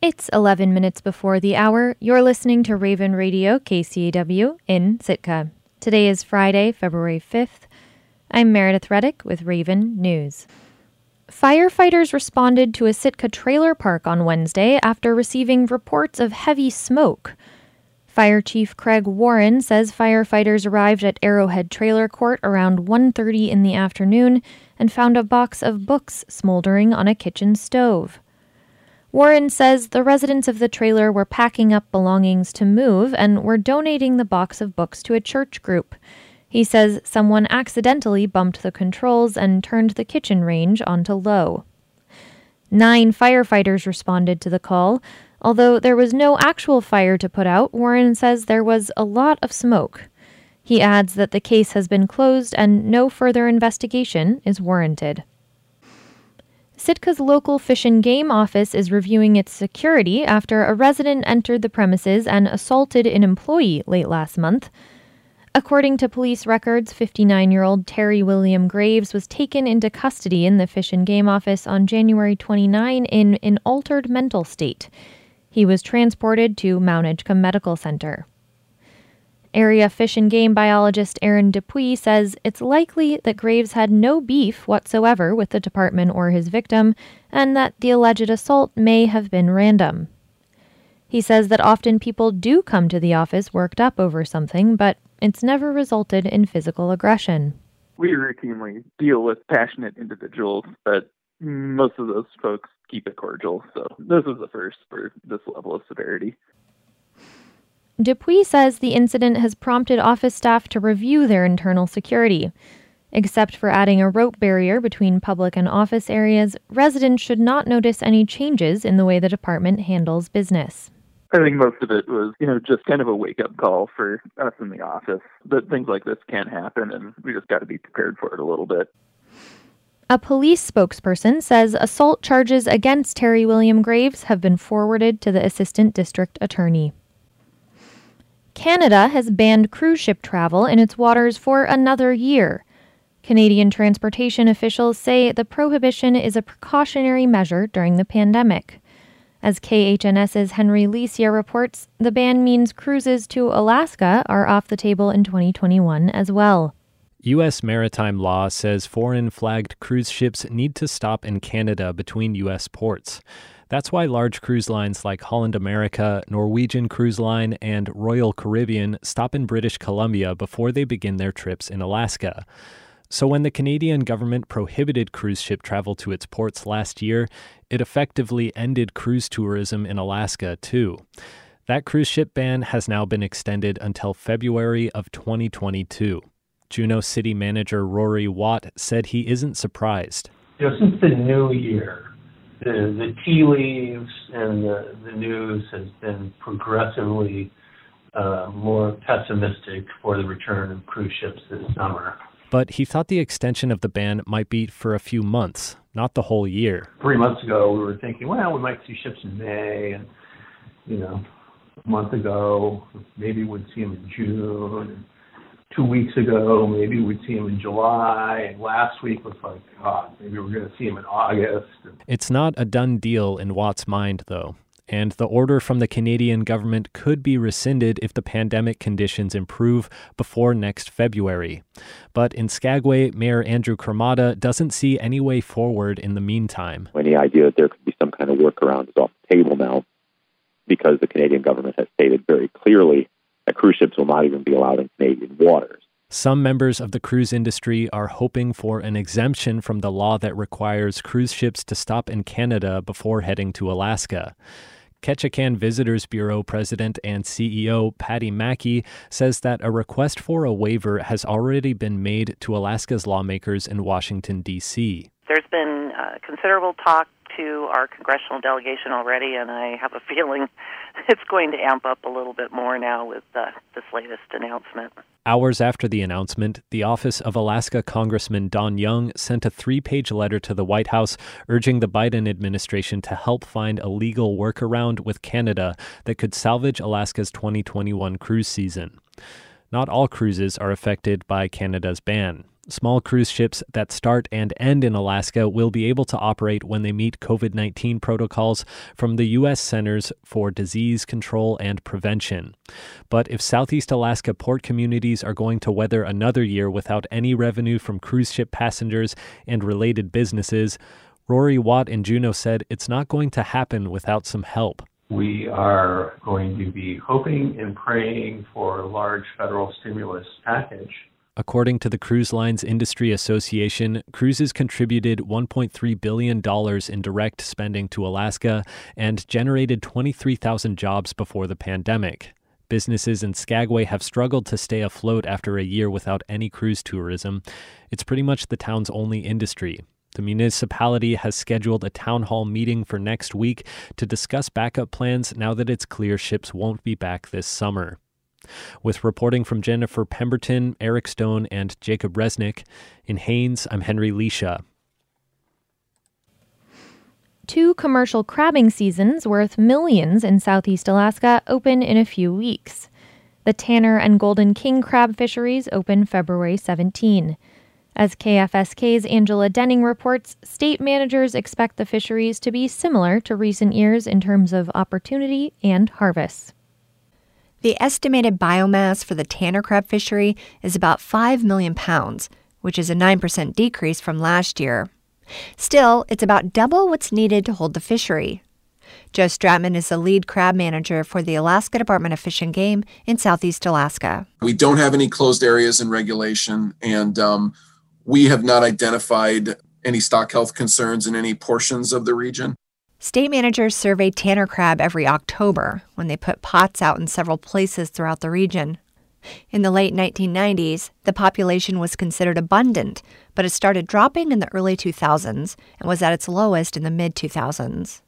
It's 11 minutes before the hour. You're listening to Raven Radio KCAW in Sitka. Today is Friday, February 5th. I'm Meredith Reddick with Raven News. Firefighters responded to a Sitka trailer park on Wednesday after receiving reports of heavy smoke. Fire Chief Craig Warren says firefighters arrived at Arrowhead Trailer Court around 1:30 in the afternoon and found a box of books smoldering on a kitchen stove. Warren says the residents of the trailer were packing up belongings to move and were donating the box of books to a church group. He says someone accidentally bumped the controls and turned the kitchen range onto low. Nine firefighters responded to the call. Although there was no actual fire to put out, Warren says there was a lot of smoke. He adds that the case has been closed and no further investigation is warranted. Sitka's local fish and game office is reviewing its security after a resident entered the premises and assaulted an employee late last month. According to police records, 59 year old Terry William Graves was taken into custody in the Fish and Game office on January 29 in an altered mental state. He was transported to Mount Edgecumbe Medical Center. Area fish and game biologist Aaron Dupuis says it's likely that Graves had no beef whatsoever with the department or his victim, and that the alleged assault may have been random. He says that often people do come to the office worked up over something, but it's never resulted in physical aggression. We routinely deal with passionate individuals, but most of those folks keep it cordial. So this is the first for this level of severity. Dupuis says the incident has prompted office staff to review their internal security. Except for adding a rope barrier between public and office areas, residents should not notice any changes in the way the department handles business. I think most of it was, you know, just kind of a wake up call for us in the office that things like this can happen and we just got to be prepared for it a little bit. A police spokesperson says assault charges against Terry William Graves have been forwarded to the assistant district attorney. Canada has banned cruise ship travel in its waters for another year. Canadian transportation officials say the prohibition is a precautionary measure during the pandemic. As KHNS's Henry Leasia reports, the ban means cruises to Alaska are off the table in 2021 as well. U.S. maritime law says foreign flagged cruise ships need to stop in Canada between U.S. ports. That's why large cruise lines like Holland America, Norwegian Cruise Line, and Royal Caribbean stop in British Columbia before they begin their trips in Alaska. So, when the Canadian government prohibited cruise ship travel to its ports last year, it effectively ended cruise tourism in Alaska, too. That cruise ship ban has now been extended until February of 2022. Juneau City Manager Rory Watt said he isn't surprised. You know, since the new year, the, the tea leaves and the, the news has been progressively uh, more pessimistic for the return of cruise ships this summer. But he thought the extension of the ban might be for a few months, not the whole year. Three months ago, we were thinking, well, we might see ships in May, and you know, a month ago, maybe we'd see them in June two weeks ago, maybe we'd see him in July, and last week was like, God, maybe we're going to see him in August. It's not a done deal in Watt's mind, though. And the order from the Canadian government could be rescinded if the pandemic conditions improve before next February. But in Skagway, Mayor Andrew Cremata doesn't see any way forward in the meantime. Any idea that there could be some kind of workaround is off the table now because the Canadian government has stated very clearly that cruise ships will not even be allowed in Canadian waters. Some members of the cruise industry are hoping for an exemption from the law that requires cruise ships to stop in Canada before heading to Alaska. Ketchikan Visitors Bureau president and CEO Patty Mackey says that a request for a waiver has already been made to Alaska's lawmakers in Washington, D.C. There's been considerable talk to our congressional delegation already, and I have a feeling it's going to amp up a little bit more now with uh, this latest announcement. Hours after the announcement, the office of Alaska Congressman Don Young sent a three page letter to the White House urging the Biden administration to help find a legal workaround with Canada that could salvage Alaska's 2021 cruise season. Not all cruises are affected by Canada's ban. Small cruise ships that start and end in Alaska will be able to operate when they meet COVID 19 protocols from the U.S. Centers for Disease Control and Prevention. But if Southeast Alaska port communities are going to weather another year without any revenue from cruise ship passengers and related businesses, Rory Watt in Juneau said it's not going to happen without some help. We are going to be hoping and praying for a large federal stimulus package According to the Cruise Lines Industry Association, cruises contributed $1.3 billion in direct spending to Alaska and generated 23,000 jobs before the pandemic. Businesses in Skagway have struggled to stay afloat after a year without any cruise tourism. It's pretty much the town's only industry. The municipality has scheduled a town hall meeting for next week to discuss backup plans now that it's clear ships won't be back this summer. With reporting from Jennifer Pemberton, Eric Stone, and Jacob Resnick. In Haines, I'm Henry Leasia. Two commercial crabbing seasons worth millions in southeast Alaska open in a few weeks. The Tanner and Golden King crab fisheries open February 17. As KFSK's Angela Denning reports, state managers expect the fisheries to be similar to recent years in terms of opportunity and harvests. The estimated biomass for the Tanner crab fishery is about 5 million pounds, which is a 9% decrease from last year. Still, it's about double what's needed to hold the fishery. Joe Stratman is the lead crab manager for the Alaska Department of Fish and Game in Southeast Alaska. We don't have any closed areas in regulation, and um, we have not identified any stock health concerns in any portions of the region. State managers survey Tanner crab every October when they put pots out in several places throughout the region. In the late 1990s, the population was considered abundant, but it started dropping in the early 2000s and was at its lowest in the mid 2000s.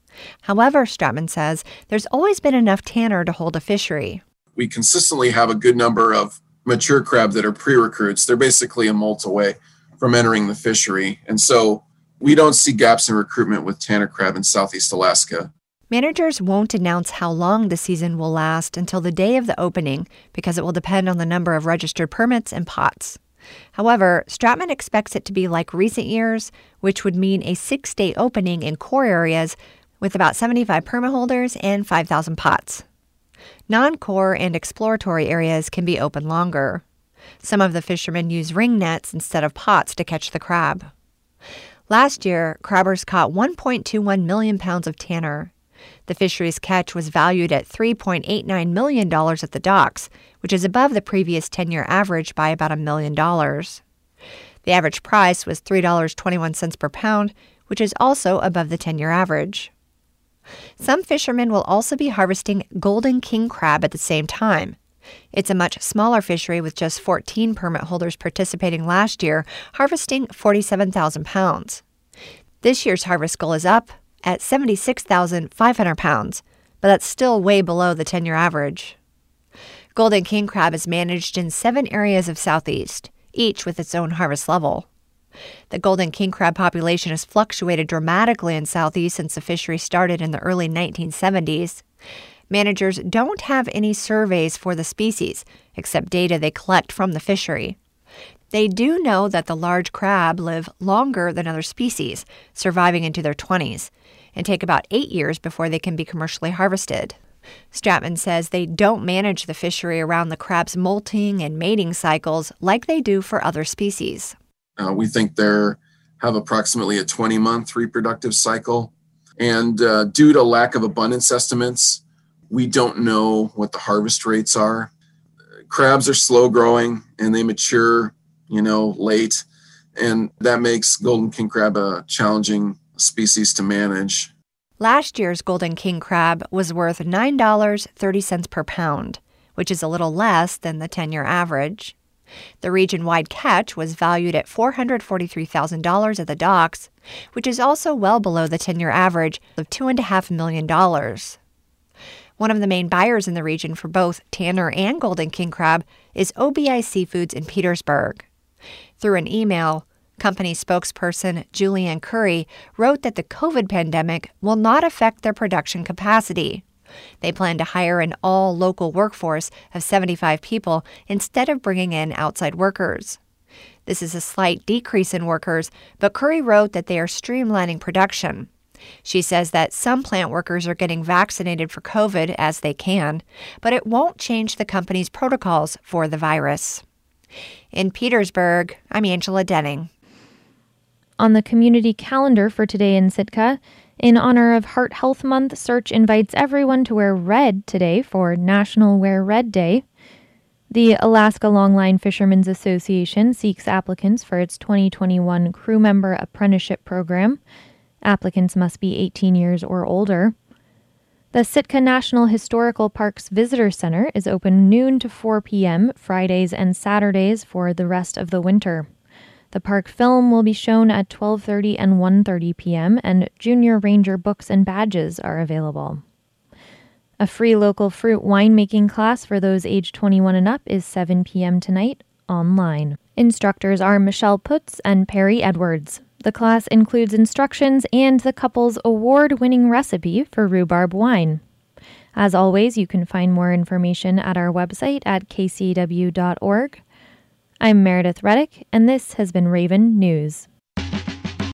However, Stratman says there's always been enough tanner to hold a fishery. We consistently have a good number of mature crab that are pre recruits. They're basically a molt away from entering the fishery. And so we don't see gaps in recruitment with tanner crab in southeast Alaska. Managers won't announce how long the season will last until the day of the opening because it will depend on the number of registered permits and pots. However, Stratman expects it to be like recent years, which would mean a six day opening in core areas with about 75 permit holders and 5,000 pots. Non core and exploratory areas can be open longer. Some of the fishermen use ring nets instead of pots to catch the crab. Last year, crabbers caught 1.21 million pounds of tanner. The fishery's catch was valued at $3.89 million at the docks, which is above the previous 10 year average by about a million dollars. The average price was $3.21 per pound, which is also above the 10 year average. Some fishermen will also be harvesting golden king crab at the same time. It's a much smaller fishery with just 14 permit holders participating last year, harvesting 47,000 pounds. This year's harvest goal is up at 76,500 pounds, but that's still way below the 10 year average. Golden king crab is managed in seven areas of Southeast, each with its own harvest level. The golden king crab population has fluctuated dramatically in Southeast since the fishery started in the early 1970s. Managers don't have any surveys for the species, except data they collect from the fishery. They do know that the large crab live longer than other species, surviving into their 20s, and take about eight years before they can be commercially harvested. Stratman says they don't manage the fishery around the crab's molting and mating cycles like they do for other species. Uh, we think they have approximately a 20 month reproductive cycle. And uh, due to lack of abundance estimates, we don't know what the harvest rates are. Crabs are slow growing and they mature, you know, late. And that makes golden king crab a challenging species to manage. Last year's golden king crab was worth $9.30 per pound, which is a little less than the 10 year average. The region wide catch was valued at $443,000 at the docks, which is also well below the 10 year average of $2.5 million. One of the main buyers in the region for both Tanner and Golden King crab is OBI Seafoods in Petersburg. Through an email, company spokesperson Julianne Curry wrote that the COVID pandemic will not affect their production capacity. They plan to hire an all local workforce of 75 people instead of bringing in outside workers. This is a slight decrease in workers, but Curry wrote that they are streamlining production. She says that some plant workers are getting vaccinated for COVID as they can, but it won't change the company's protocols for the virus. In Petersburg, I'm Angela Denning. On the community calendar for today in Sitka, in honor of Heart Health Month, SEARHC invites everyone to wear red today for National Wear Red Day. The Alaska Longline Fishermen's Association seeks applicants for its 2021 Crew Member Apprenticeship Program. Applicants must be 18 years or older. The Sitka National Historical Parks Visitor Center is open noon to 4 p.m. Fridays and Saturdays for the rest of the winter. The park film will be shown at 12:30 and 1:30 p.m. and Junior Ranger books and badges are available. A free local fruit winemaking class for those age 21 and up is 7 p.m. tonight online. Instructors are Michelle Putz and Perry Edwards. The class includes instructions and the couple's award winning recipe for rhubarb wine. As always, you can find more information at our website at kcaw.org. I'm Meredith Reddick, and this has been Raven News.